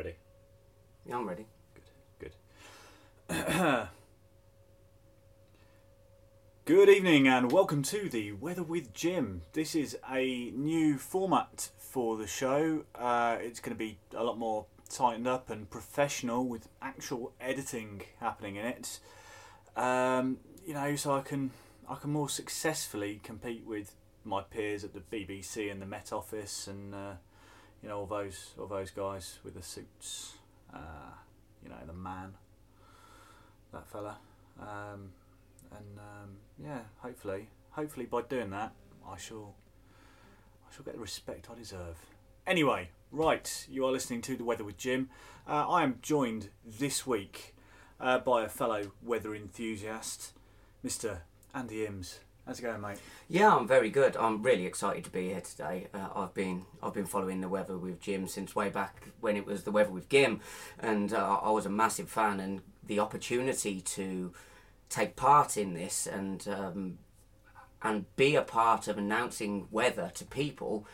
Ready? Yeah, I'm ready. Good. Good Good evening and welcome to the Weather with Jim. This is a new format for the show. Uh, it's going to be a lot more tightened up and professional with actual editing happening in it. Um, you know, so I can I can more successfully compete with my peers at the BBC and the Met Office and uh, you know all those all those guys with the suits. Uh, you know, the man, that fella. Um, and um, yeah, hopefully, hopefully by doing that, I shall, I shall get the respect I deserve. Anyway, right, you are listening to the Weather with Jim. Uh, I am joined this week uh, by a fellow weather enthusiast, Mr. Andy Imms. How's it going, mate? Yeah, I'm very good. I'm really excited to be here today. Uh, I've been I've been following the weather with Jim since way back when it was the weather with Gim, and uh, I was a massive fan. And the opportunity to take part in this and um, and be a part of announcing weather to people,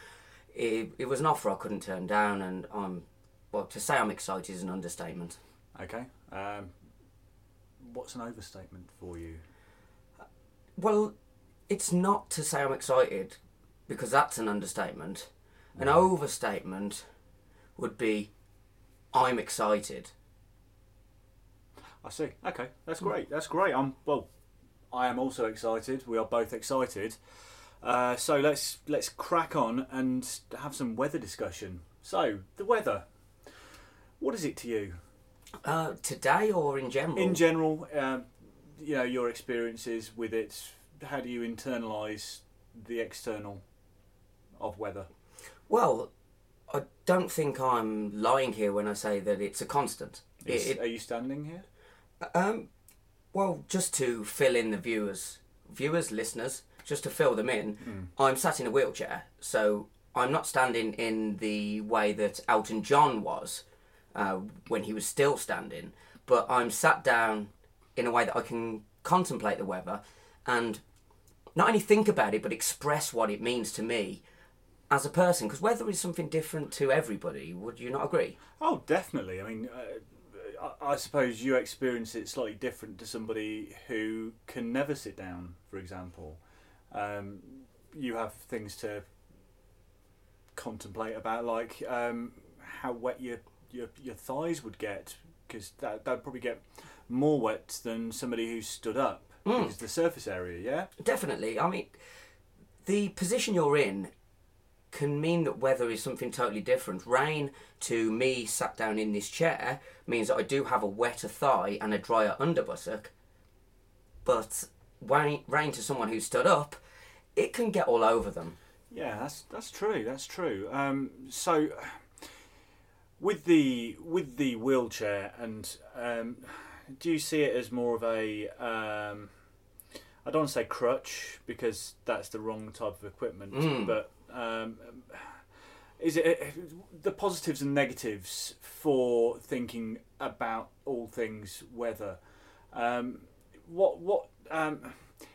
it, it was an offer I couldn't turn down. And I'm well to say I'm excited is an understatement. Okay. Um, what's an overstatement for you? Well, it's not to say I'm excited because that's an understatement. An Right. overstatement would be I'm excited. I see. Okay, that's great. That's great. I'm well. I am also excited. We are both excited. Uh, so let's let's crack on and have some weather discussion. So the weather. What is it to you Uh, today or in general? in general? Um, you know your experiences with it. How do you internalise the external of weather? well, I don't think I'm lying here when I say that it's a constant. It- Is, it- are you standing here? Um, well, just to fill in the viewers, viewers, listeners, just to fill them in, I'm sat in a wheelchair, so I'm not standing in the way that Elton John was uh, when he was still standing, but I'm sat down in a way that I can contemplate the weather and not only think about it, but express what it means to me as a person, because weather is something different to everybody. Would you not agree? Oh, definitely. I mean, uh, I, suppose you experience it slightly different to somebody who can never sit down, for example. Um, you have things to contemplate about, like um, how wet your, your your thighs would get, because that that'd probably get more wet than somebody who stood up. Mm. Because the surface area, yeah. Definitely. I mean, the position you're in can mean that weather is something totally different. Rain to me sat down in this chair means that I do have a wetter thigh and a drier underbuttock. But rain, rain to someone who stood up, it can get all over them. Yeah, that's that's true. That's true. Um, so, with the with the wheelchair, and um, do you see it as more of a um, I don't want to say crutch because that's the wrong type of equipment, Mm. but um, is it the positives and negatives for thinking about all things weather? Um, what what um,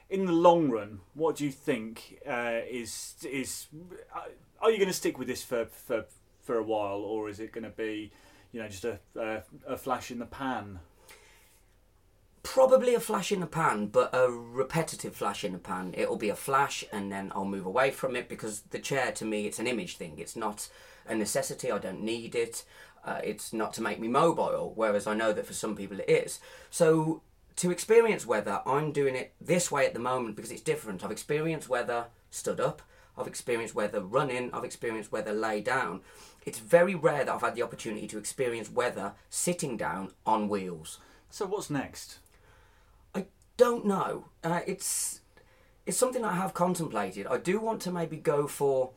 in the long run, what do you think uh, is is uh, are you going to stick with this for, for for a while, or is it going to be, you know, just a, a a flash in the pan? Probably a flash in the pan, but a repetitive flash in the pan. It'll be a flash and then I'll move away from it because the chair to me it's an image thing. It's not a necessity. I don't need it. Uh, it's not to make me mobile, whereas I know that for some people it is. So to experience weather, I'm doing it this way at the moment because it's different. I've experienced weather stood up. I've experienced weather running. I've experienced weather lay down. It's very rare that I've had the opportunity to experience weather sitting down on wheels. So what's next? Don't know. Uh, it's it's something I have contemplated. I do want to maybe go for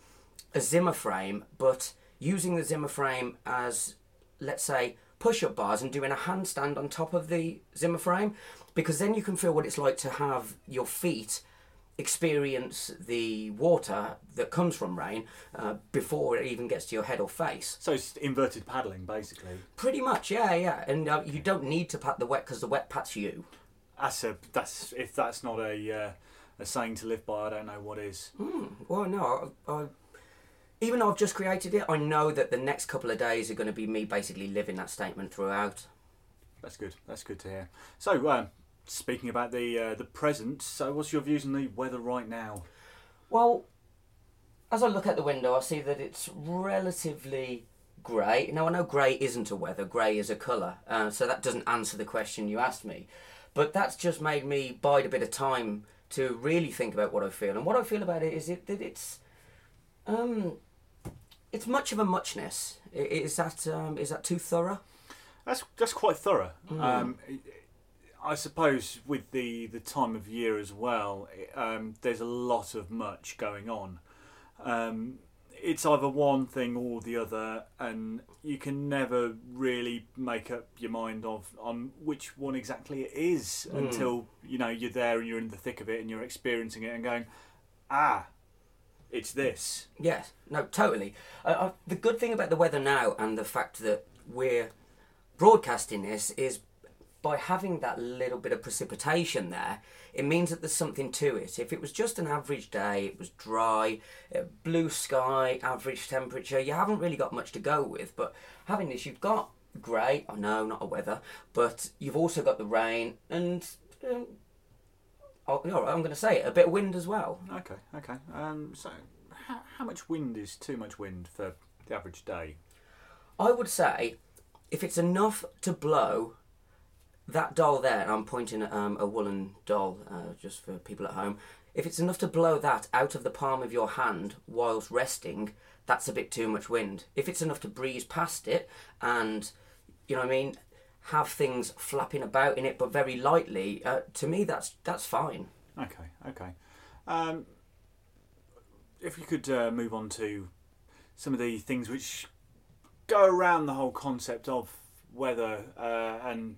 a Zimmer frame, but using the Zimmer frame as, let's say, push-up bars and doing a handstand on top of the Zimmer frame, because then you can feel what it's like to have your feet experience the water that comes from rain uh, before it even gets to your head or face. So it's inverted paddling, basically. Pretty much, yeah, yeah. And uh, you don't need to pat the wet because the wet pats you. That's a that's if that's not a uh, a saying to live by, I don't know what is. Mm, well, no, I, I, even though I've just created it, I know that the next couple of days are going to be me basically living that statement throughout. That's good. That's good to hear. So, um, speaking about the uh, the present, so what's your views on the weather right now? Well, as I look out the window, I see that it's relatively grey. Now, I know grey isn't a weather, grey is a colour, uh, so that doesn't answer the question you asked me. But that's just made me bide a bit of time to really think about what I feel. And what I feel about it is it, that it's. Um, it's much of a muchness. Is that um, is that too thorough? That's that's quite thorough. Um, I suppose with the the time of year as well, um, there's a lot of much going on. Um, it's either one thing or the other, and you can never really make up your mind of on which one exactly it is until you know you're there and you're in the thick of it and you're experiencing it and going, ah, it's this. Yes, no, totally. Uh, uh, the good thing about the weather now and the fact that we're broadcasting this is by having that little bit of precipitation there, it means that there's something to it. If it was just an average day, it was dry, blue sky, average temperature, you haven't really got much to go with. But having this, you've got grey, I know, not a weather, but you've also got the rain and. Um, oh, I'm going to say it, a bit of wind as well. Okay, okay. Um, so, how, how much wind is too much wind for the average day? I would say if it's enough to blow that doll there, and I'm pointing at um, a woolen doll uh, just for people at home, if it's enough to blow that out of the palm of your hand whilst resting, that's a bit too much wind. If it's enough to breeze past it and, you know what I mean, have things flapping about in it but very lightly, uh, to me that's that's fine. Okay, okay. Um, if we could uh, move on to some of the things which go around the whole concept of weather uh, and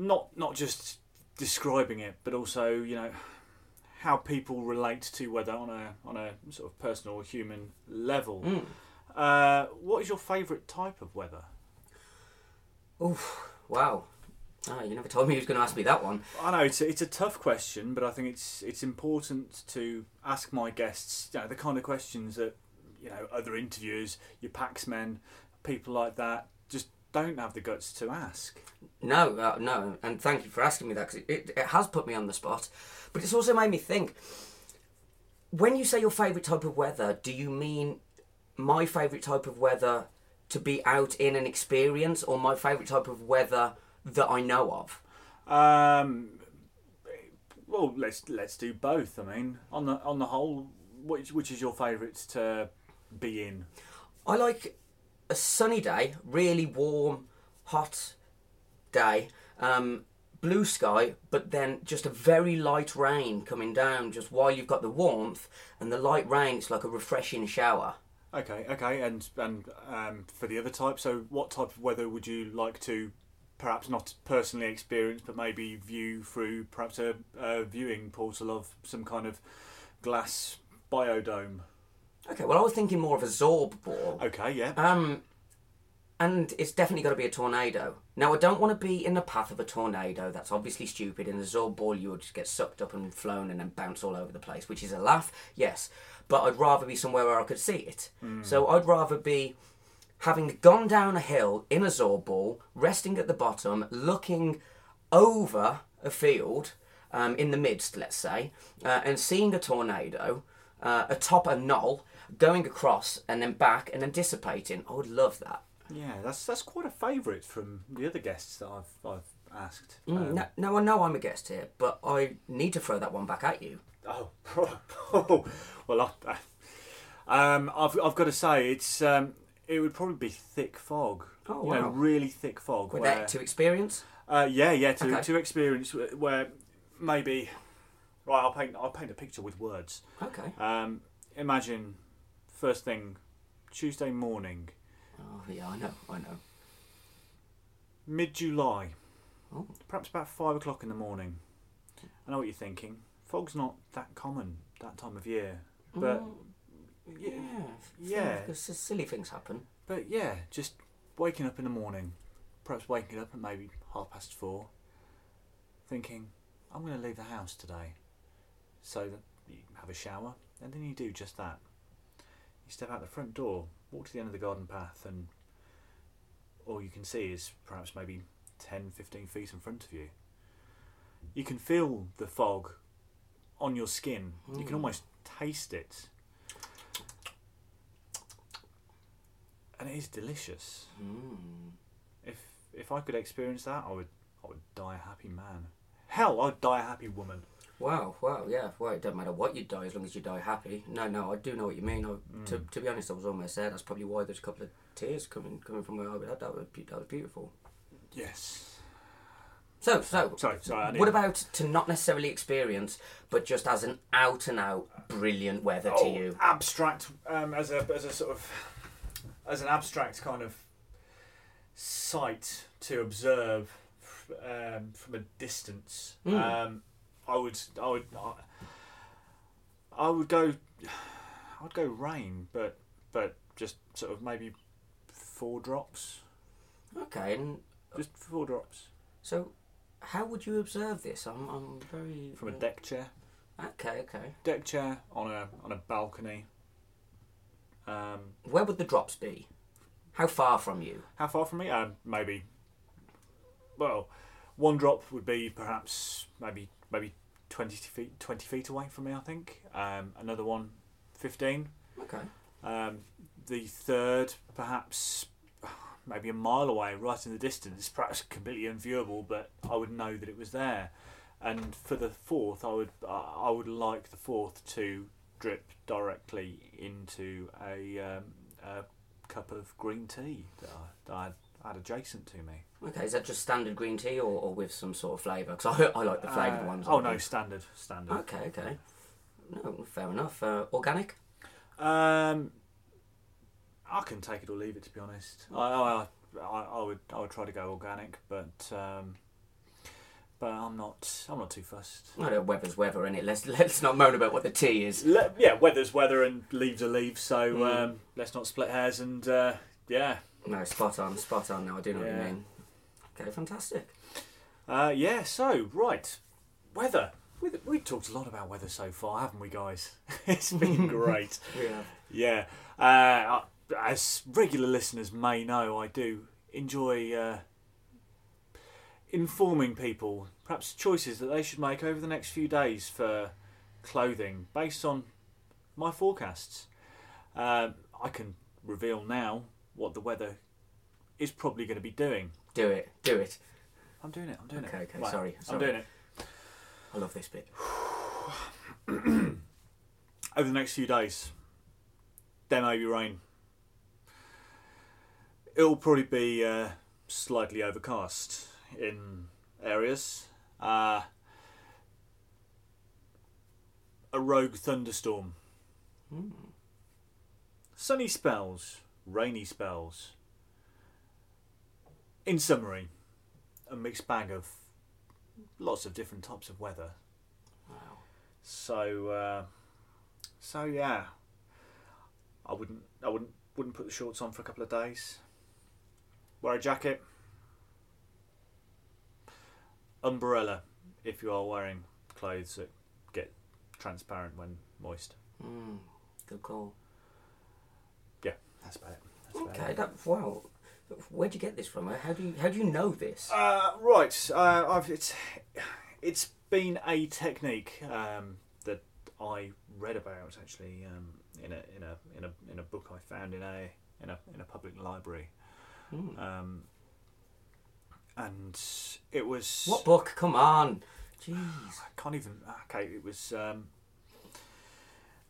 not not just describing it, but also you know how people relate to weather on a on a sort of personal or human level. Mm. Uh, what is your favourite type of weather? Oof, wow. Ah, you never told me you was going to ask me that one. I know it's a, it's a tough question, but I think it's it's important to ask my guests, you know, the kind of questions that you know other interviewers, your paxmen, people like that, don't have the guts to ask. No, uh, no, and thank you for asking me that because it, it, it has put me on the spot. But it's also made me think. When you say your favourite type of weather, do you mean my favourite type of weather to be out in an experience, or my favourite type of weather that I know of? Um, well, let's let's do both. I mean, on the on the whole, which which is your favourite to be in? I like a sunny day, really warm, hot day, um, blue sky, but then just a very light rain coming down just while you've got the warmth and the light rain. It's like a refreshing shower. Okay, okay, and and um, for the other type, so what type of weather would you like to, perhaps not personally experience, but maybe view through perhaps a, a viewing portal of some kind of glass biodome? Okay, well, I was thinking more of a Zorb ball. Okay, yeah. Um, and it's definitely got to be a tornado. Now, I don't want to be in the path of a tornado. That's obviously stupid. In the Zorb ball, you would just get sucked up and flown and then bounce all over the place, which is a laugh, yes. But I'd rather be somewhere where I could see it. So I'd rather be having gone down a hill in a Zorb ball, resting at the bottom, looking over a field um, in the midst, let's say, uh, and seeing a tornado uh, atop a knoll, going across and then back and then dissipating. I would love that. Yeah, that's that's quite a favourite from the other guests that I've I've asked. Mm, Um, now, now I know I'm a guest here, but I need to throw that one back at you. Oh, well, I, um, I've I've got to say it's um, it would probably be thick fog. Oh, you know, really thick fog. With where, that to experience. uh, yeah, yeah, to Okay. to experience where maybe. Right, I'll paint I'll paint a picture with words. Okay. Um, imagine first thing Tuesday morning, Oh yeah, I know, I know. mid July, Oh. perhaps about five o'clock in the morning. I know what you're thinking. Fog's not that common that time of year, but Mm, yeah, yeah, yeah. Because silly things happen. But yeah, just waking up in the morning, perhaps waking up at maybe half past four, thinking, I'm going to leave the house today. So that you have a shower, and then you do just that. You step out the front door, walk to the end of the garden path, and all you can see is perhaps maybe 10, 15 feet in front of you. You can feel the fog on your skin. You can Mm. almost taste it. And it is delicious. Mm. If if I could experience that, I would I would die a happy man. Hell, I'd die a happy woman. Wow, wow, yeah. Well, it doesn't matter what you die as long as you die happy. No, no, I do know what you mean. I, to, to be honest, I was almost there. That's probably why there's a couple of tears coming coming from where I was at. That was, that was beautiful. Yes. So, so, Sorry, sorry. What about to not necessarily experience, but just as an out and out brilliant weather to oh, you? abstract um, as a as a sort of as an abstract kind of sight to observe um, from a distance. Mm. Um, I would I would I, I would go I would go rain, but but just sort of maybe four drops, Okay, and just four drops so how would you observe this? I'm, I'm very from a deck chair. Okay, okay. Deck chair on a on a balcony. Um, Where would the drops be? How far from you? How far from me? Um, maybe. Well, one drop would be perhaps maybe maybe twenty feet twenty feet away from me. I think. Um, another one, 15. Okay. Um, the third, perhaps maybe a mile away, right in the distance, perhaps completely unviewable, but I would know that it was there. And for the fourth, I would I I would like the fourth to drip directly into a, um, a cup of green tea that I, that I had, adjacent to me. Okay, is that just standard green tea or, or with some sort of flavour? Because I, I like the flavoured Uh, ones. Oh no, standard, standard. Okay, okay. No, fair enough. Uh, organic? Um, I can take it or leave it. To be honest, I, I, I, I would I would try to go organic, but um, but I'm not I'm not too fussed. Weather's weather, innit? Let's, let's not moan about what the tea is. Le- yeah, weather's weather and leaves are leaves. So Mm. um, let's not split hairs. And uh, yeah, No, spot on, spot on now. I do know what Yeah. you mean. Okay, fantastic. uh, yeah. So right, weather. We, we've talked a lot about weather so far, haven't we, guys? it's been great. Yeah. Yeah. Uh, as regular listeners may know, I do enjoy uh, informing people, perhaps choices that they should make over the next few days for clothing based on my forecasts. Um I can reveal now what the weather is probably going to be doing. Do it, do it. I'm doing it. I'm doing Okay, it. okay, Okay. sorry, I'm sorry. doing it. I love this bit. over the next few days, there may be rain. It'll probably be uh, slightly overcast in areas. Uh, a rogue thunderstorm. Hmm. Sunny spells, rainy spells. In summary, a mixed bag of lots of different types of weather. Wow. So, uh, so yeah, I wouldn't, I wouldn't, wouldn't put the shorts on for a couple of days. Wear a jacket. Umbrella, if you are wearing clothes that get transparent when moist. Mm, good call. That's about it. That's about Okay, it. that wow. Where'd you get this from? How do you how do you know this? Uh, right. Uh, I've, it's it's been a technique um, that I read about actually um, in a in a in a in a book I found in a in a in a public library, Hmm. um, and it was What book? Come on. Jeez. I can't even. Okay, it was. Um,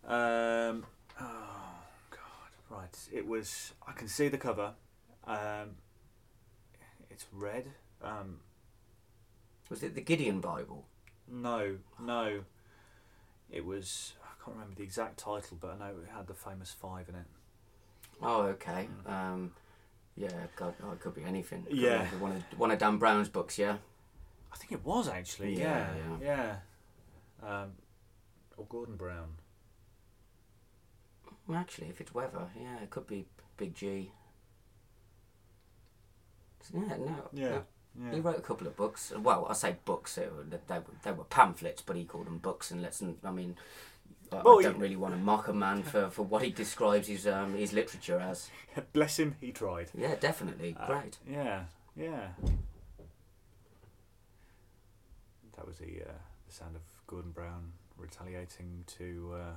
um, oh God! Right, it was. I can see the cover. Um, it's red. Um, Was it the Gideon Bible? no, no. It was. I can't remember the exact title, but I know it had the famous five in it. Oh, okay. Um, yeah, God, oh, it could be anything. Could be Yeah. one of one of Dan Brown's books. Yeah. I think it was actually. Yeah, Yeah, yeah. Um, or Gordon Brown. Well, Actually, if it's weather, yeah, it could be Big G. Yeah, no. Yeah, no. yeah. He wrote a couple of books. Well, I say books. They were, they were, they were pamphlets, but he called them books. And let's, I mean, I, I don't he- really want to mock a man for, for what he describes his um, his literature as. Bless him, he tried. Yeah, definitely. Uh, Great. Yeah, yeah. That was the uh, the sound of Gordon Brown retaliating to uh,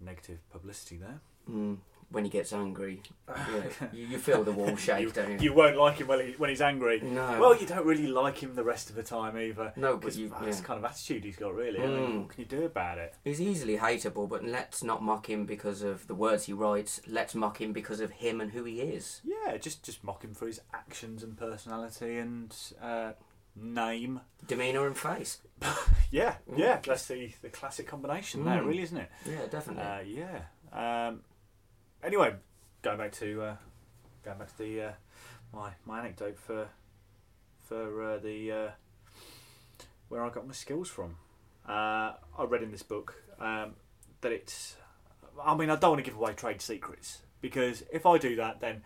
negative publicity there. Mm, when he gets angry, yeah, you, you feel the wall shake, you, don't you? you won't like him when, he, when he's angry. no. Well, you don't really like him the rest of the time either. no, but Because you, that's yeah. the kind of attitude he's got, really. I mean, Mm. what can you do about it? He's easily hateable, but let's not mock him because of the words he writes. Let's mock him because of him and who he is. Yeah, just just mock him for his actions and personality and uh, name. Demeanour and face. Yeah, yeah, that's the, the classic combination there, Mm. really, isn't it? Yeah, definitely. Uh, yeah. Um, anyway, going back to uh, going back to the uh, my my anecdote for for uh, the uh, where I got my skills from. Uh, I read in this book um, that it's. I mean, I don't want to give away trade secrets because if I do that, then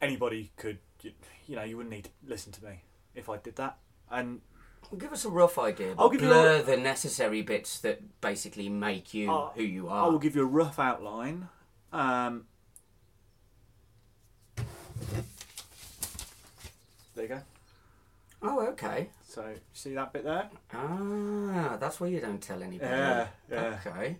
anybody could, you, you know, you wouldn't need to listen to me if I did that. And Give us a rough idea. I'll give you blur the necessary bits that basically make you Uh, who you are. I are. will give you a rough outline. Um, there you go. Oh, okay. So see that bit there? Ah, that's why you don't tell anybody. Yeah, yeah. Okay.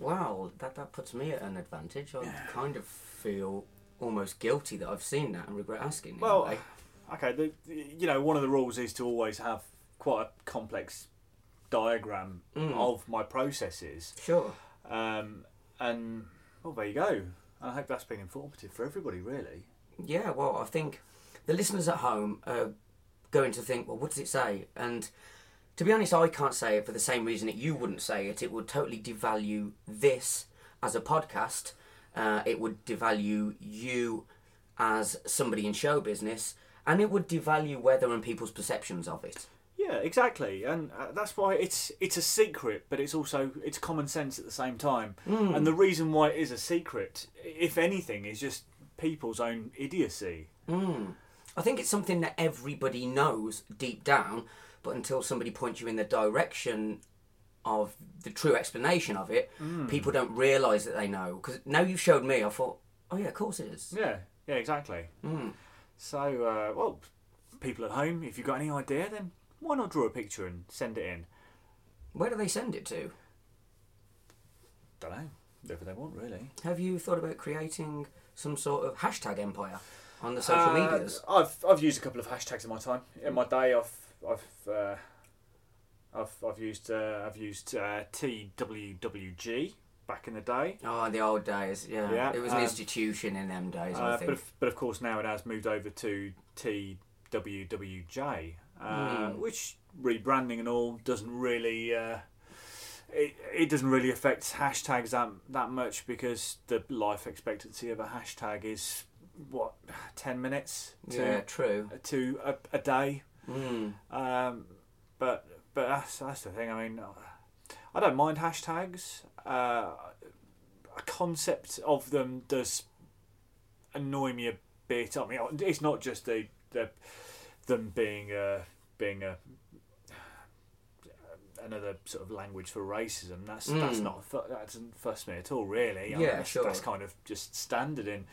Wow, that that puts me at an advantage. I kind of feel almost guilty that I've seen that and regret asking. in a Well, way. Okay. The, you know, one of the rules is to always have quite a complex diagram Mm. of my processes. sure. Um, and well, there you go. I hope that's been informative for everybody, really. Yeah, well, I think the listeners at home are going to think, well, what does it say? And to be honest, I can't say it for the same reason that you wouldn't say it. It would totally devalue this as a podcast. Uh, it would devalue you as somebody in show business, and it would devalue weather and people's perceptions of it. Yeah, exactly, and uh, that's why it's it's a secret, but it's also it's common sense at the same time. And the reason why it is a secret, if anything, is just people's own idiocy. Mm. I think it's something that everybody knows deep down, but until somebody points you in the direction of the true explanation of it, people don't realise that they know. Because now you've showed me, I thought, oh yeah, of course it is. Yeah, yeah, exactly. Mm. So, uh, well, people at home, if you've got any idea, then why not draw a picture and send it in? Where do they send it to? Don't know, whatever they want, really. Have you thought about creating some sort of hashtag empire on the social Uh, medias? I've I've used a couple of hashtags in my time. In my day, I've I've uh, I've I've used uh, I've used uh, TWWG back in the day. Oh, the old days, yeah. Yeah, it was an um, institution in them days, I Uh, think. but of, but of course now it has moved over to TWWJ, uh, Hmm. which rebranding and all doesn't really. Uh, it, it doesn't really affect hashtags that that much because the life expectancy of a hashtag is what ten minutes to yeah, true. to a, a day. Mm. Um, but but that's that's the thing. I mean, I don't mind hashtags. Uh, a concept of them does annoy me a bit. I mean, it's not just the, the them being uh, being a another sort of language for racism. That's that's Mm. not that doesn't fuss me at all, really. I Yeah, that's, sure. That's kind of just standard in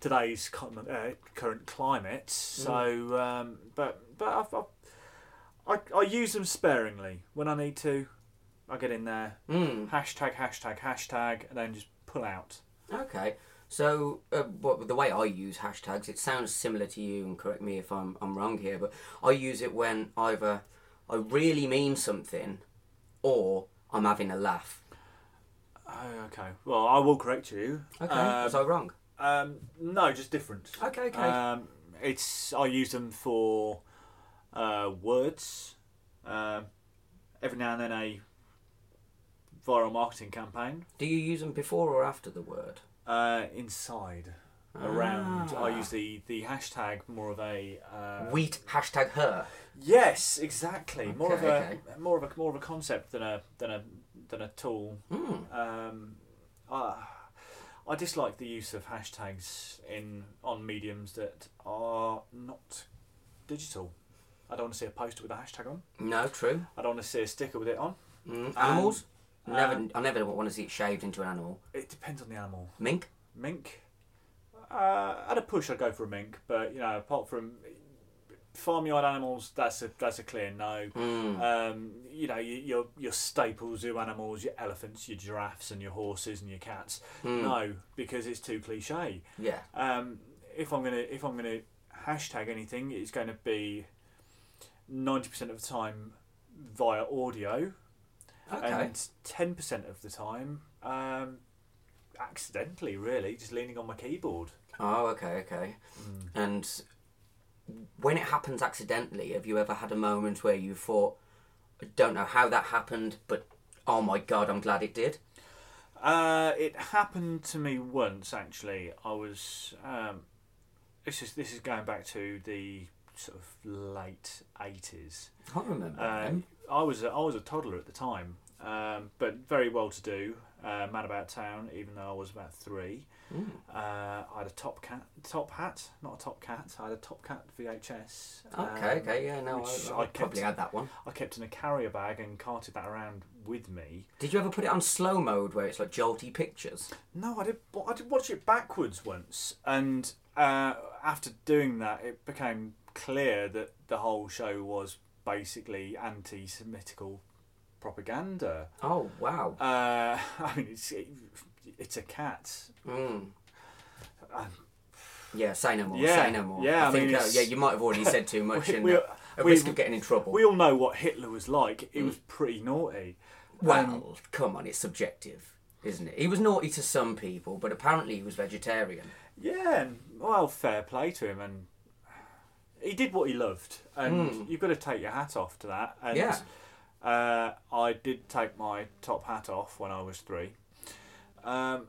today's uh, current climate. So, um, but but I've, I've, I I use them sparingly when I need to. I get in there, Mm. hashtag hashtag hashtag, and then just pull out. Okay. So, uh, what the way I use hashtags, it sounds similar to you, and correct me if I'm I'm wrong here, but I use it when either I really mean something, or I'm having a laugh. Oh, okay. Well, I will correct you. Okay. Um, Was I wrong? um, no, just different. Okay. Okay. Um, it's I use them for uh, words. Um, every now and then a viral marketing campaign. Do you use them before or after the word? Uh, inside, around. Ah. I use the, the hashtag more of a uh, Wheat hashtag her. Yes, exactly. more of Okay, a okay. more of a more of a concept than a than a than a tool. Mm. Um, I, I dislike the use of hashtags in on mediums that are not digital. I don't want to see a poster with a hashtag on. No, true. I don't want to see a sticker with it on. Mm. Animals. Never, Um, I never want to see it shaved into an animal. it depends on the animal. Mink. Mink. Uh, at a push, I'd go for a mink, but you know, apart from farmyard animals, that's a that's a clear no. Mm. Um, you know, your, your your staple zoo animals, your elephants, your giraffes, and your horses and your cats. Mm. No, because it's too cliche. Yeah. Um, if I'm gonna if I'm gonna hashtag anything, it's going to be ninety percent of the time via audio, Okay. and ten percent of the time um, accidentally. Really, just leaning on my keyboard. Oh, okay, okay. Mm. And when it happens accidentally, have you ever had a moment where you thought, I don't know how that happened, but oh my god, I'm glad it did? Uh, it happened to me once actually. I was um, this is this is going back to the sort of late eighties. I can't remember. Uh. I was a, I was a toddler at the time, um, but very well to do. Uh, man about town, even though I was about three. Mm. Uh, I had a top cat, top hat, not a top cat. I had a top cat VHS. Okay, um, okay, yeah, no, I, I I probably kept- had that one. I kept in a carrier bag and carted that around with me. Did you ever put it on slow mode where it's like jolty pictures? No, I did. I did watch it backwards once, and uh, after doing that, it became clear that the whole show was basically anti-Semitical propaganda. Oh wow. Uh, I mean, it's it, it's a cat. Mm. Um, Yeah, say no more. Yeah, say no more. yeah, I, I think mean, uh, yeah, you might have already said too much, We- and we- uh, we- risk of getting in trouble. we all know what Hitler was like. He Mm. was pretty naughty. Well, Um, come on, it's subjective, isn't it? He was naughty to some people, but apparently he was vegetarian. Yeah, well, fair play to him, and he did what he loved, and Mm. you've got to take your hat off to that. And, Yeah. Uh, I did take my top hat off when I was three, um,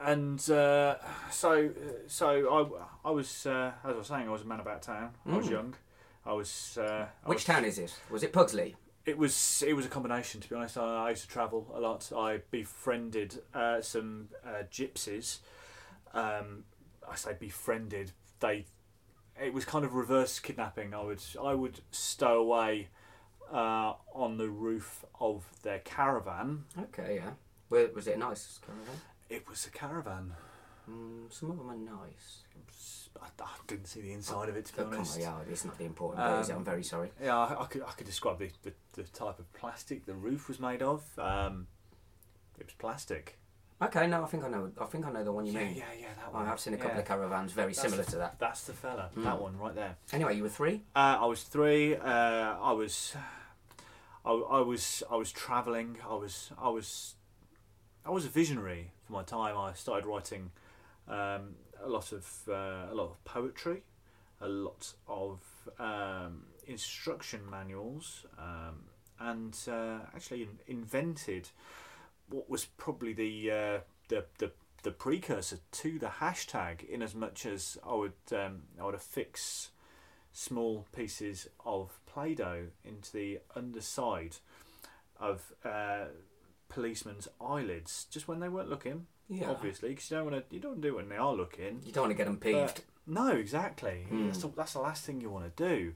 and uh, so so I, I was uh, as I was saying I was a man about town. I was Mm. young. I was. Uh, I Which was- town is it? Was it Pugsley? It was it was a combination. To be honest, I, I used to travel a lot. I befriended uh, some uh, gypsies. Um, I say befriended. They it was kind of reverse kidnapping. I would I would stow away uh, on the roof of their caravan. Okay, yeah. Where, was it a nice caravan? It was a caravan. Mm, some of them are nice. I, I didn't see the inside of it to be Oh, come honest. on, yeah, it's not the important bit, is it? Um, I'm very sorry. Yeah, I, I could I could describe the, the, the type of plastic the roof was made of. Um, it was plastic. Okay, no, I think I know. I think I know the one you yeah, mean. yeah, yeah, that one. I have seen a couple Yeah. of caravans very That's similar the- to that. That's the fella. Mm. That one right there. Anyway, you were three. Uh, I was three. Uh, I was, I, I was, I was traveling. I was, I was, I was a visionary for my time. I started writing um, a lot of uh, a lot of poetry, a lot of um, instruction manuals, um, and uh, actually in- invented what was probably the uh, the the the precursor to the hashtag in as much as I would um, I would affix small pieces of Play-Doh into the underside of uh, policemen's eyelids just when they weren't looking, Yeah. obviously, because you don't want to you don't do it when they are looking. You don't want to get them peeved. no, exactly. Hmm. That's, the, that's the last thing you want to do.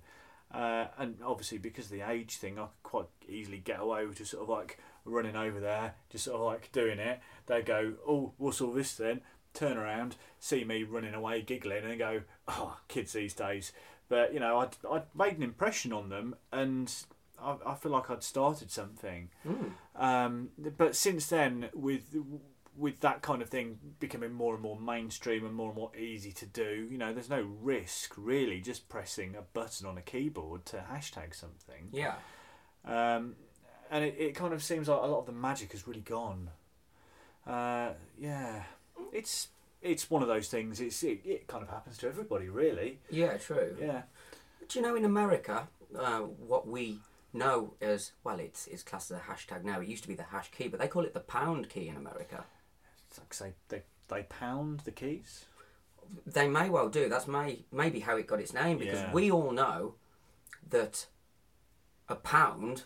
Uh, and obviously, because of the age thing, I could quite easily get away with just sort of like running over there, just sort of like doing it. They go, "Oh, what's all this then?" Turn around, see me running away, giggling, and go, "Oh, kids these days." But you know, I'd I'd made an impression on them, and I, I feel like I'd started something. Mm. Um, but since then, with with that kind of thing becoming more and more mainstream and more and more easy to do, you know, there's no risk really just pressing a button on a keyboard to hashtag something. Yeah. Um, and it, it kind of seems like a lot of the magic has really gone. Uh, yeah, it's it's one of those things. It's it, it kind of happens to everybody, really. Yeah, true. Yeah. Do you know in America uh, what we know as well? It's it's classed as a hashtag now. It used to be the hash key, but they call it the pound key in America. It's like say they they pound the keys. They may well do. That's may maybe how it got its name because Yeah. we all know that a pound,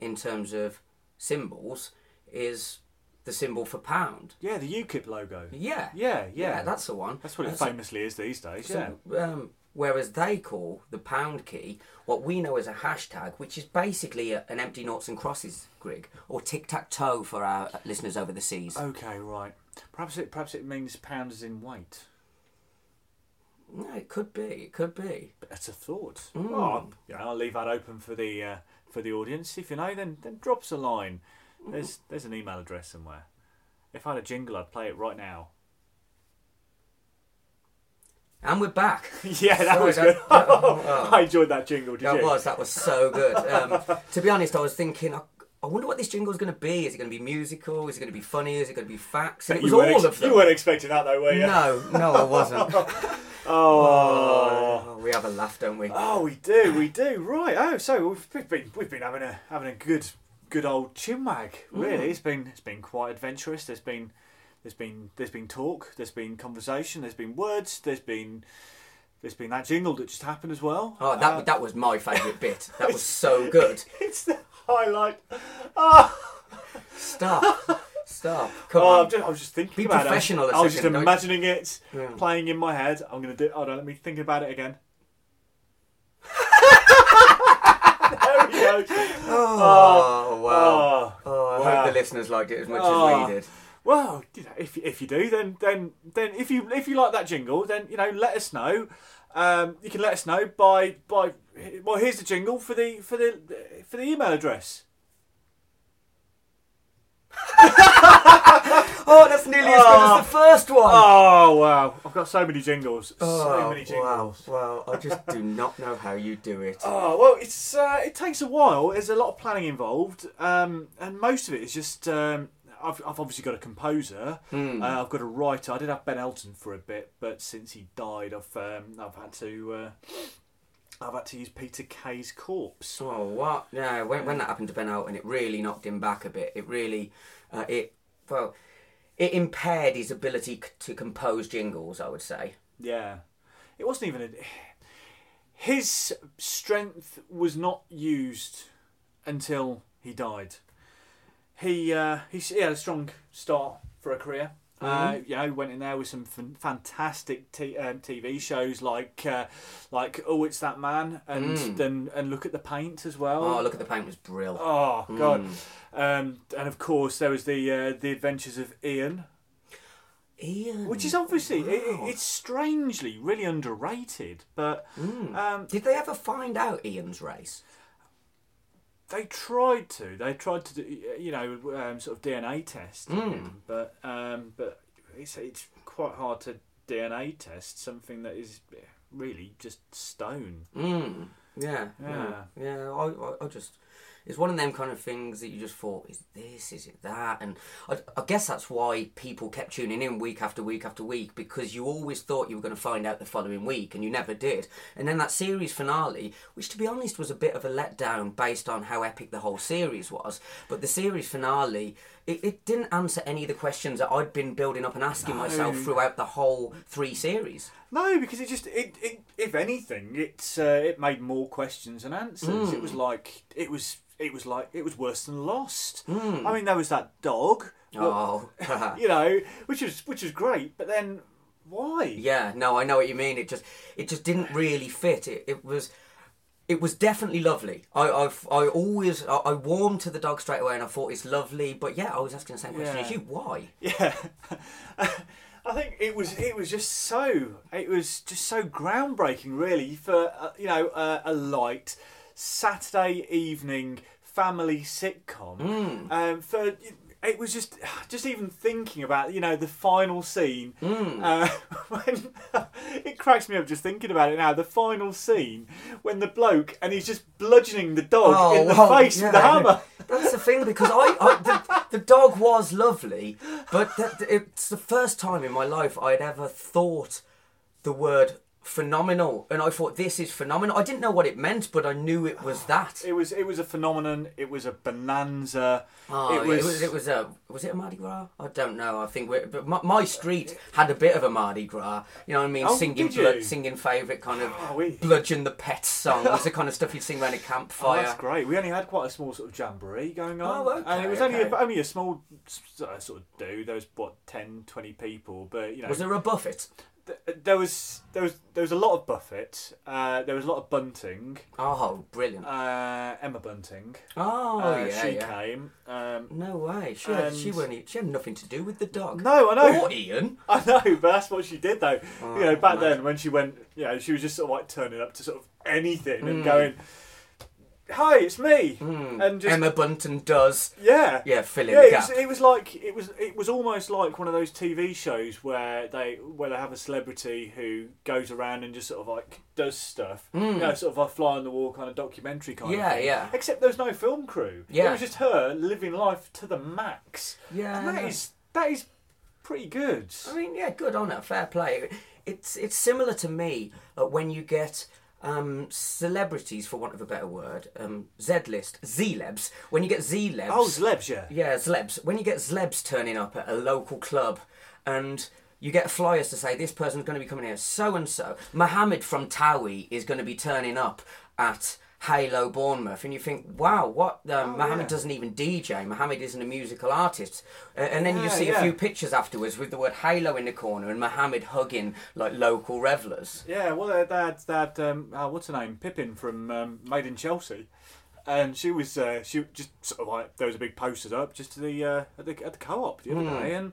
in terms of symbols, is the symbol for pound. Yeah, the UKIP logo. Yeah. Yeah, yeah. that's the one. That's what it famously is these days. Yeah. Um, whereas they call the pound key what we know as a hashtag, which is basically a, an empty noughts and crosses grig, or tic tac toe for our listeners over the seas. Okay, right. Perhaps it perhaps it means pounds in weight. No, it could be. It could be. Better thought. Mm. Oh, yeah, I'll leave that open for the uh, for the audience. If you know, then then drop us a line. There's there's an email address somewhere. If I had a jingle, I'd play it right now. And we're back. yeah, that Sorry, was good. that- oh. I enjoyed that jingle. Did That you? was that was so good. Um, to be honest, I was thinking, I, I wonder what this jingle is going to be. Is it going to be musical? Is it going to be funny? Is it going to be facts? And it was you weren't all ex- of them. You weren't expecting that though, were you? No, no, I wasn't. Oh. Oh, we have a laugh, don't we? Oh, we do, we do. Right. Oh, so we've been we've been having a having a good good old chinwag. Really, it's been it's been quite adventurous. There's been there's been there's been talk. There's been conversation. There's been words. There's been there's been that jingle that just happened as well. Oh, that Uh, that was my favourite bit. That was so good. it's the highlight. Oh, Stop, stop. Come oh, I'm just, I was just thinking Be about professional it. I was just second, don't- imagining it Yeah. playing in my head. I'm gonna do. Hold on, let me think about it again. there we go. Oh, wow. Oh, Oh, I wow. hope the listeners liked it as much Oh. as we did. Well, you know, if if you do, then then then if you if you like that jingle, then you know, let us know. Um, you can let us know by by well, here's the jingle for the for the for the email address. Oh, that's nearly as good as the first one. Oh wow, I've got so many jingles, so Oh, many jingles. wow. I just do not know how you do it. Oh well, it's uh, it takes a while. There's a lot of planning involved, um, and most of it is just. Um, I've, I've obviously got a composer. Hmm. Uh, I've got a writer. I did have Ben Elton for a bit, but since he died, I've um, I've had to uh, I've had to use Peter Kay's corpse. Oh, what? Yeah, when, when that happened to Ben Elton, it really knocked him back a bit. It really, uh, it, well, it impaired his ability c- to compose jingles, I would say. Yeah, it wasn't even a, his strength was not used until he died. He uh, he, he had a strong start for a career. Uh, you know, went in there with some fan- fantastic t- um, TV shows like uh, like Oh, it's that man, and Mm. then and look at the paint as well. Oh, look at the paint was brilliant. Oh god, Mm. um, and of course there was the uh, the Adventures of Ian, Ian. which is obviously it, it- it's strangely really underrated, but Mm. um, Did they ever find out Ian's race? They tried to they tried to do you know um, sort of DNA test Mm. but um, but it's it's quite hard to DNA test something that is really just stone. Mm. Yeah, yeah, Yeah. yeah. I, I, I just, it's one of them kind of things that you just thought, is this, is it that? And I, I guess that's why people kept tuning in week after week after week because you always thought you were going to find out the following week and you never did. And then that series finale, which to be honest was a bit of a letdown based on how epic the whole series was, but the series finale. It, it didn't answer any of the questions that I'd been building up and asking myself throughout the whole three series. No, because it just it, it if anything, it's uh, it made more questions than answers. It was like it was it was like it was worse than Lost. I mean, there was that dog, Oh, you know, which was which was great, but then why? Yeah, no, I know what you mean. It just it just didn't really fit. It, it was it was definitely lovely. I I've, I always I, I warmed to the dog straight away, and I thought it's lovely. But yeah, I was asking the same question Yeah. as you. Why? Yeah, I think it was it was just so it was just so groundbreaking, really, for uh, you know uh, a light Saturday evening family sitcom. Um, for it was just just even thinking about you know the final scene uh, when it cracks me up just thinking about it now. The final scene when the bloke and he's just bludgeoning the dog in the well, face with the hammer. That's the thing because I, I the, the dog was lovely, but that, it's the first time in my life I'd ever thought the word phenomenal, and I thought this is phenomenal. I didn't know what it meant, but I knew it was that. It was it was a phenomenon. It was a bonanza. Oh, it was, it was a was it a Mardi Gras? I don't know. I think we're, but my, my street had a bit of a Mardi Gras. You know what I mean? Oh, singing blood, singing favourite kind of Oh, we- bludgeon the pets songs, the kind of stuff you'd sing around a Oh, campfire. that's great. We only had quite a small sort of jamboree going on. Oh, okay, and it was only a, only a small sort of do. There was what 10, 20 people, but you know, was there a buffet? Th- there was there was there was a lot of Buffett. Uh, there was a lot of Bunting. Oh, brilliant. Uh, Emma Bunting. Oh, uh, yeah, she yeah. came. Um, No way. She had, she weren't. She had nothing to do with the dog. no, I know. Or Ian. I know, but that's what she did though. Oh, you know, back mad. then when she went, you know, she was just sort of like turning up to sort of anything and Mm. going, "Hi, it's me," Mm. and just Emma Bunton does. yeah, Yeah, fill in yeah. the It was, it was like it was it was almost like one of those TV shows where they where they have a celebrity who goes around and just sort of like does stuff, Mm. you know, sort of a fly on the wall kind of documentary kind Yeah, of thing. yeah. Yeah. Except there was no film crew. Yeah. it was just her living life to the max, yeah. and that is that is pretty good. I mean, yeah, good on her. Fair play. It's it's similar to me uh, when you get um, celebrities, for want of a better word, um, Z list, Z-lebs. When you get Z-lebs, Oh, Zlebs, yeah. yeah, Zlebs. When you get Zlebs turning up at a local club, and you get flyers to say this person's going to be coming here, so and so. Mohammed from Towie is going to be turning up at Halo Bournemouth, and you think, wow, what? Um, Oh, Mohammed yeah. doesn't even DJ. Mohammed isn't a musical artist. Uh, and then you Yeah, see a few pictures afterwards with the word Halo in the corner and Mohammed hugging like local revellers. Yeah, well, they had, they had um, uh, what's her name, Pippin from um, Made in Chelsea, and she was uh, she just sort of like there was a big poster up just to the uh, at the at the co-op the other Hmm. day, and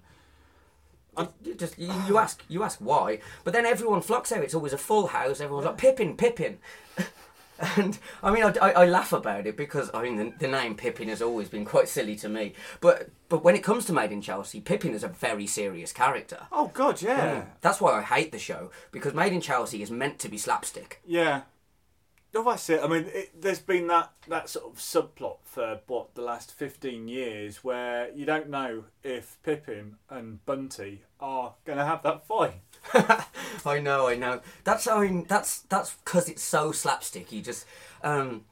You just you, you ask you ask why, but then everyone flocks out. It's always a full house. Everyone's like Pippin, Pippin, and I mean I, I, I laugh about it because I mean the, the name Pippin has always been quite silly to me. But but when it comes to Made in Chelsea, Pippin is a very serious character. oh god, yeah, mm. That's why I hate the show because Made in Chelsea is meant to be slapstick. yeah. No, that's it. I mean, it, there's been that, that sort of subplot for what the last fifteen years, where you don't know if Pippin and Bunty are going to have that fight. I know, I know. That's I mean, that's that's because it's so slapstick. You just um,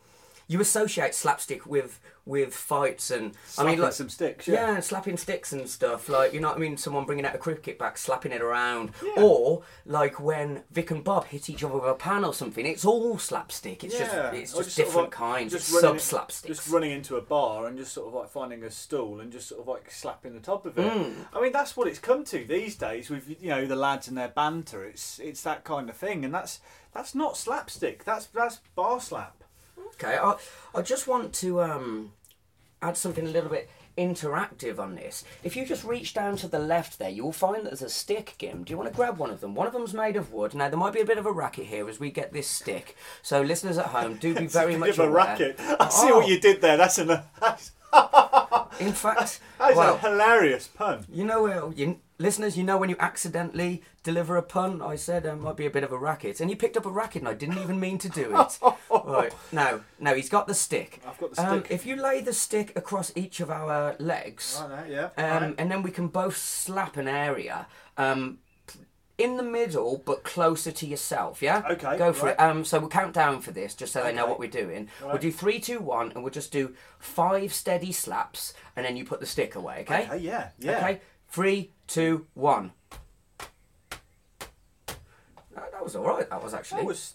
you associate slapstick with with fights and I mean, Slapping like some sticks, yeah. yeah. slapping sticks and stuff. Like you know what I mean? Someone bringing out a cricket bat, slapping it around, Yeah. or like when Vic and Bob hit each other with a pan or something. It's all slapstick. It's Yeah, just it's or just, sort of different like kinds. just sub slapstick. Just running into a bar and just sort of like finding a stool and just sort of like slapping the top of it. Mm. I mean, that's what it's come to these days with you know the lads and their banter. It's it's that kind of thing, and that's that's not slapstick. That's that's bar slap. Okay, I, I just want to um, add something a little bit interactive on this. If you just reach down to the left there, you will find that there's a stick, Jim. Do you want to grab one of them? One of them's made of wood. Now, there might be a bit of a racket here as we get this stick. So, listeners at home, do be very a much of a racket. I see Oh. what you did there. That's an that's, In fact, that's well, a hilarious pun. you know, uh, you, listeners, you know when you accidentally deliver a pun, I said there might be a bit of a racket. And he picked up a racket and I didn't even mean to do it. right, no, no, he's got the stick. I've got the Um, stick. if you lay the stick across each of our legs, Right yeah. um, right. and then we can both slap an area um, in the middle, but closer to yourself. Yeah. Okay, Go for right. it. Um, so we'll count down for this, just so they know what we're doing. We'll do three, two, one, and we'll just do five steady slaps, and then you put the stick away. Okay. Okay, yeah, yeah. Okay. Three, two, one. That, that was all right. That was actually. That was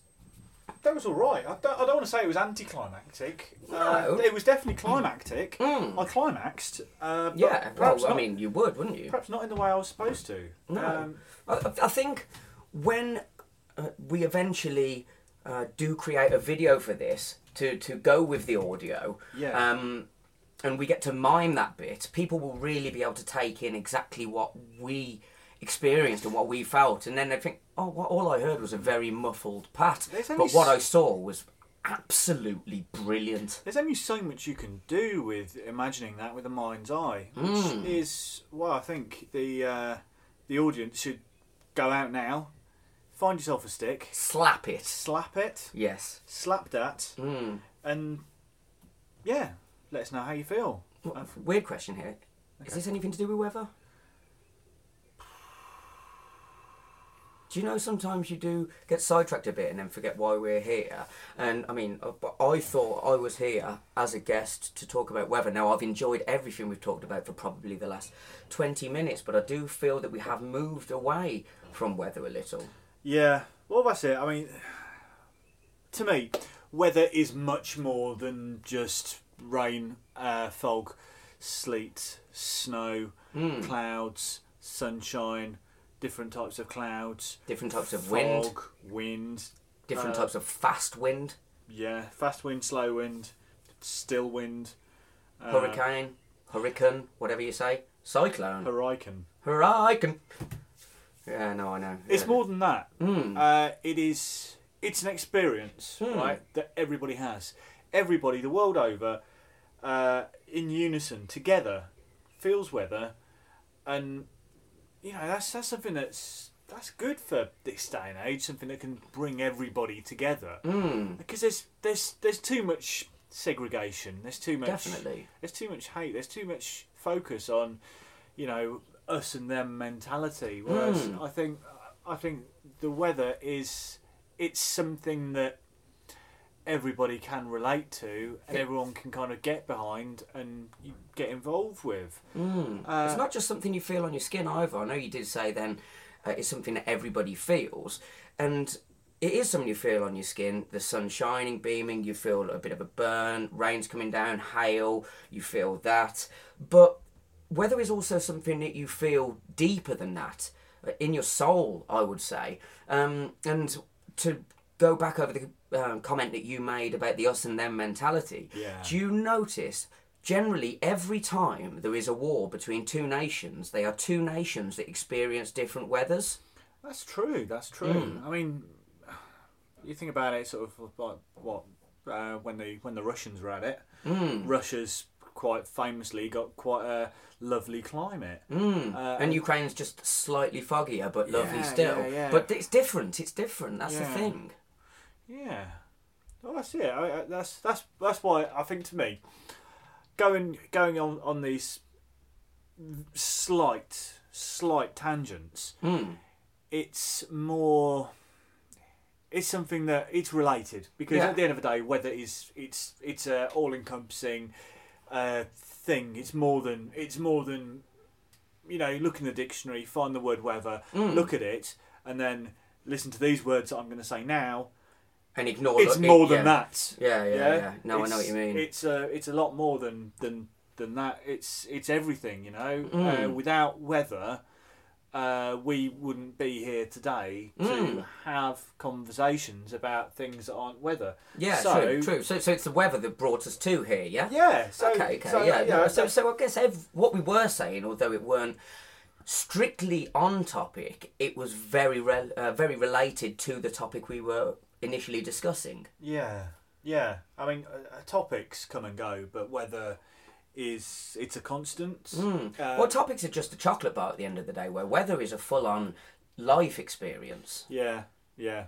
that was all right. I don't, I don't want to say it was anticlimactic. No. Uh, it was definitely climactic. Mm. I climaxed. Uh, but yeah. perhaps Well, I mean, you would, wouldn't you? perhaps not in the way I was supposed to. No. Um, I, I think when uh, we eventually uh, do create a video for this to, to go with the audio, Yeah. um, and we get to mime that bit, people will really be able to take in exactly what we experienced and what we felt, and then they think, oh, what, all I heard was a very muffled pat, but what I saw was absolutely brilliant. there's only so much you can do with imagining that with the mind's eye, which Mm. is well, I think the uh, the audience should go out now, find yourself a stick, Slap it. slap it, Yes. slap that, Mm. and yeah, let us know how you feel. Well, Weird question here. Is this anything to do with weather? Do you know sometimes you do get sidetracked a bit and then forget why we're here? And I mean, uh, but I thought I was here as a guest to talk about weather. Now, I've enjoyed everything we've talked about for probably the last 20 minutes, but I do feel that we have moved away from weather a little. Yeah, well, that's it. I mean, to me, weather is much more than just rain, uh, fog, sleet, snow, Mm. clouds, sunshine, different types of clouds, Different types of fog, wind, wind, different uh, types of fast wind, yeah, fast wind, slow wind, still wind, uh, hurricane, hurricane, whatever you say, cyclone, hurricane. hurricane. Yeah, no, I know. It's Yeah. more than that. Mm. Uh, it is. It's an experience, Hmm. right? That everybody has. Everybody, the world over, uh, in unison, together, feels weather, and you know that's that's something that's that's good for this day and age. Something that can bring everybody together. Mm. Because there's there's there's too much segregation. There's too much. Definitely. There's too much hate. There's too much focus on, you know, us and them mentality. Whereas Mm. I think I think the weather is it's something that everybody can relate to and everyone can kind of get behind and get involved with. Mm. Uh, it's not just something you feel on your skin either. I know you did say then uh, it's something that everybody feels, and it is something you feel on your skin. The sun shining, beaming, you feel a bit of a burn, rain's coming down, hail, you feel that. But weather is also something that you feel deeper than that, uh, in your soul, I would say. Um, and to go back over the um, comment that you made about the us and them mentality, Yeah. do you notice generally every time there is a war between two nations, they are two nations that experience different weathers? That's true. That's true. Mm. I mean, you think about it, sort of like what uh, when the when the Russians were at it. Mm. Russia's quite famously got quite a lovely climate. Mm. Uh, and Ukraine's just slightly foggier, but lovely Yeah, still. yeah, yeah. But it's different. It's different. That's the thing. Yeah, well, that's it. I, I, that's that's that's why I think to me, going going on on these slight slight tangents, Mm. it's more. It's something that it's related because Yeah. at the end of the day, weather is it's it's a all encompassing uh, thing. It's more than it's more than you know. Look in the dictionary, find the word weather, Mm. look at it, and then listen to these words that I'm going to say now. And ignore. it's it- more than yeah. that. Yeah, yeah, yeah. No, I know what you mean. It's uh, it's a lot more than than than that. It's it's everything. You know, Mm. uh, without weather, uh, we wouldn't be here today to Mm. have conversations about things that aren't weather. Yeah, So- true, true. So, so it's the weather that brought us to here, yeah. Yeah. So, okay, okay, so, yeah. no, so, so I guess ev- what we were saying, although it weren't strictly on topic, it was very, rel- uh, very related to the topic we were initially discussing. yeah, yeah. I mean, uh, topics come and go, but weather is it's a constant. Mm. Uh, well, topics are just a chocolate bar at the end of the day, where weather is a full-on life experience. Yeah, yeah.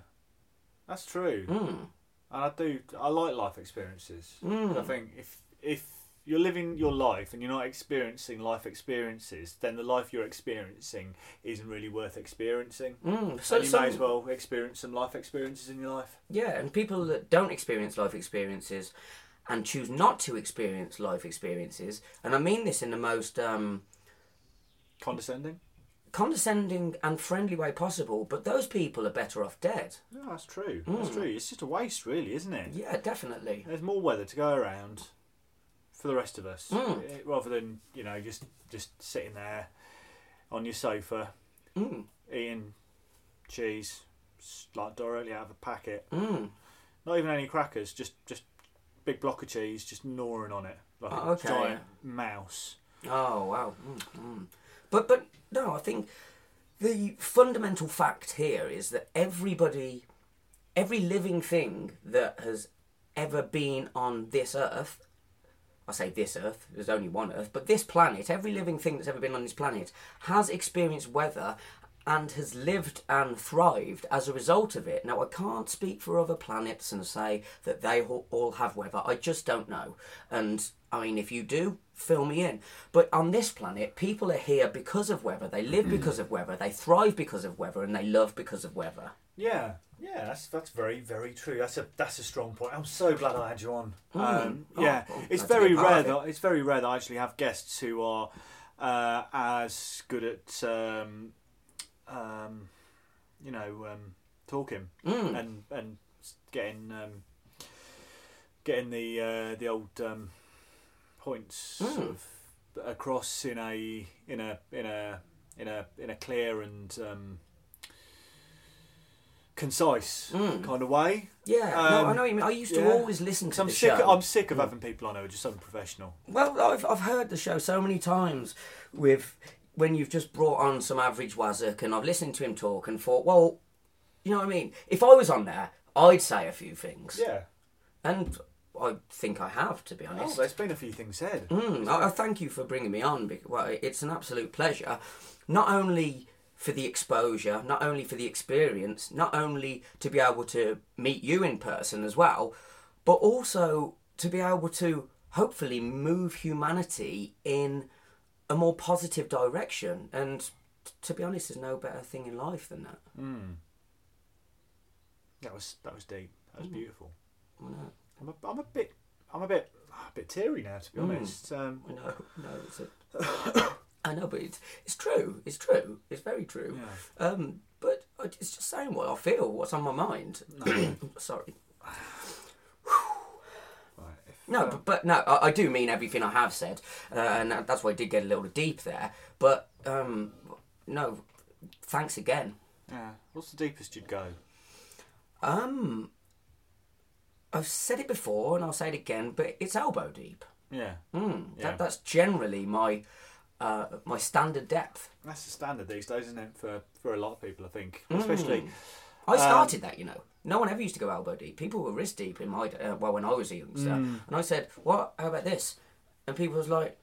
That's true. Mm. And I do. I like life experiences. Mm. I think if if you're living your life and you're not experiencing life experiences, then the life you're experiencing isn't really worth experiencing. Mm. So, and you some- may as well experience some life experiences in your life. Yeah, and people that don't experience life experiences and choose not to experience life experiences, and I mean this in the most um, Condescending? condescending and friendly way possible, but those people are better off dead. No, that's true. That's Mm. true. It's just a waste, really, isn't it? Yeah, definitely. There's more weather to go around for the rest of us, Mm. eh, rather than you know just just sitting there on your sofa Mm. eating cheese like directly out of a packet. Mm. Not even any crackers, just just big block of cheese, just gnawing on it like Oh, a giant mouse. Oh wow. Mm, mm. But but no, I think the fundamental fact here is that everybody, every living thing that has ever been on this earth. I say this earth, there's only one earth, but this planet, every living thing that's ever been on this planet has experienced weather and has lived and thrived as a result of it. Now, I can't speak for other planets and say that they all have weather. I just don't know. And I mean, if you do, fill me in. But on this planet, people are here because of weather. They live mm. because of weather. They thrive because of weather, and they love because of weather. Yeah, yeah, that's that's very very true. That's a that's a strong point. I'm so glad I had you on. Mm. Um, Oh, yeah, well, it's very be a part rare that it's very rare that I actually have guests who are uh, as good at um, um, you know um, talking Mm. and and getting um, getting the uh, the old um, points Mm. sort of across in a in a in a in a in a clear and um, concise Mm. kind of way. Yeah, no, Um, I know what you mean. I used to yeah. always listen to I'm the sick. show. I'm sick of having people on who are just unprofessional. Well, I've, I've heard the show so many times with when you've just brought on some average Wazzock and I've listened to him talk and thought, well, you know what I mean? If I was on there, I'd say a few things. Yeah. And I think I have, to be honest. Oh, honest. there's been a few things said. Mm, I, I thank you for bringing me on. Because, well, it's an absolute pleasure, not only for the exposure, not only for the experience, not only to be able to meet you in person as well, but also to be able to hopefully move humanity in a more positive direction. And to be honest, there's no better thing in life than that. Mm. That was that was deep. That was beautiful. I know, I'm a, I'm a bit I'm a bit a bit teary now to be Mm. honest. Um, I know, no, it's a, I know, but it's, it's true. It's true. It's very true. yeah. Um, but it's just saying what I feel, what's on my mind. Sorry. Right. No, uh, but, but no, I, I do mean everything I have said, uh, and that's why I did get a little deep there. But um, no, thanks again. yeah. What's the deepest you'd go? Um, I've said it before, and I'll say it again, but it's elbow deep. Yeah. Mm, Yeah. that, that's generally my uh, my standard depth. That's the standard these days, isn't it? For for a lot of people, I think, especially. Mm. I started that, you know. No one ever used to go elbow deep. People were wrist deep in my uh, well when I was a youngster, Mm. and I said, "What? How about this?" And people was like,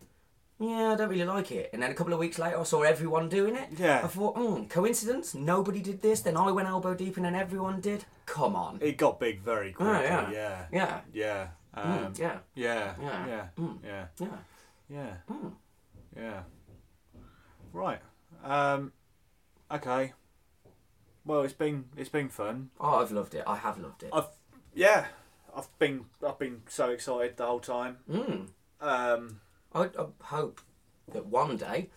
"Yeah, I don't really like it." And then a couple of weeks later, I saw everyone doing it. Yeah. I thought, mm, coincidence? Nobody did this. Then I went elbow deep, and then everyone did. Come on. It got big very quickly. Oh, yeah. yeah. yeah. Yeah. Mm, Um, yeah. yeah. Yeah. Yeah. Mm. Yeah. Yeah. Yeah. Yeah. Right. Um, okay. Well, it's been it's been fun. Oh, I've loved it. I have loved it. I've yeah. I've been I've been so excited the whole time. Mm. Um, I, I hope that one day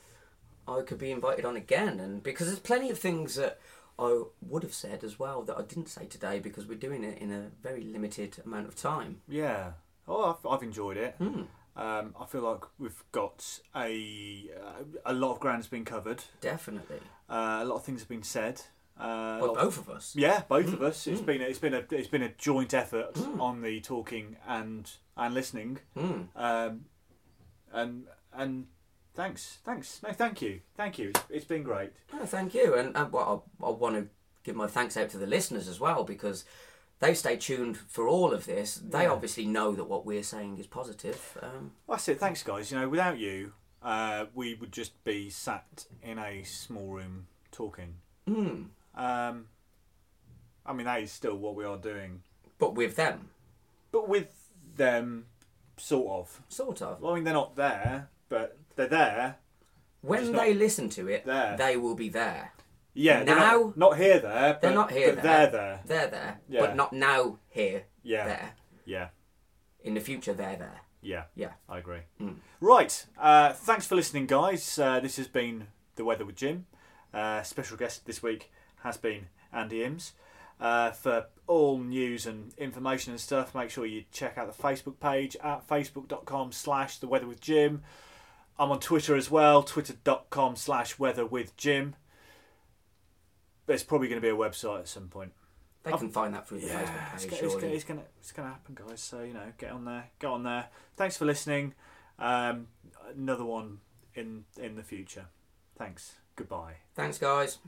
I could be invited on again, and because there's plenty of things that I would have said as well that I didn't say today because we're doing it in a very limited amount of time. yeah. Oh, I've, I've enjoyed it. Mm. Um, I feel like we've got a a lot of ground's been covered. Definitely, Uh, a lot of things have been said. Uh, well, both of us. Yeah, both of us. It's mm. been a, it's been a it's been a joint effort Mm. on the talking and and listening. Mm. Um, and and thanks, thanks. No, thank you, thank you. It's, it's been great. Oh, thank you, and, and well, I, I want to give my thanks out to the listeners as well because they've stayed tuned for all of this. They Yeah. obviously know that what we're saying is positive. Um, That's it. Thanks, guys. You know, without you, uh, we would just be sat in a small room talking. mm. Um, I mean, that is still what we are doing, But with them, but with them, sort of. sort of. Well, I mean, they're not there, but they're there. When they listen to it, there. they will be there. Yeah, they're Now- not, not here there. But, They're not here but there. They're there. They're there, Yeah. but not now here, Yeah, there. yeah, In the future, they're there. yeah. Yeah. I agree. Mm. Right. Uh, thanks for listening, guys. Uh, this has been the weather with Jim. Uh, special guest this week has been Andy Imms. Uh, for all news and information and stuff, make sure you check out the Facebook page at facebook.com slash the weather with Jim. I'm on Twitter as well, twitter.com slash weather with Jim. There's probably going to be a website at some point. They I've- can find that through the Yeah, Facebook it's, page. it's, surely. it's gonna it's gonna happen, guys. So you know, get on there, get on there. Thanks for listening. Um, another one in in the future. Thanks. Goodbye. Thanks, guys.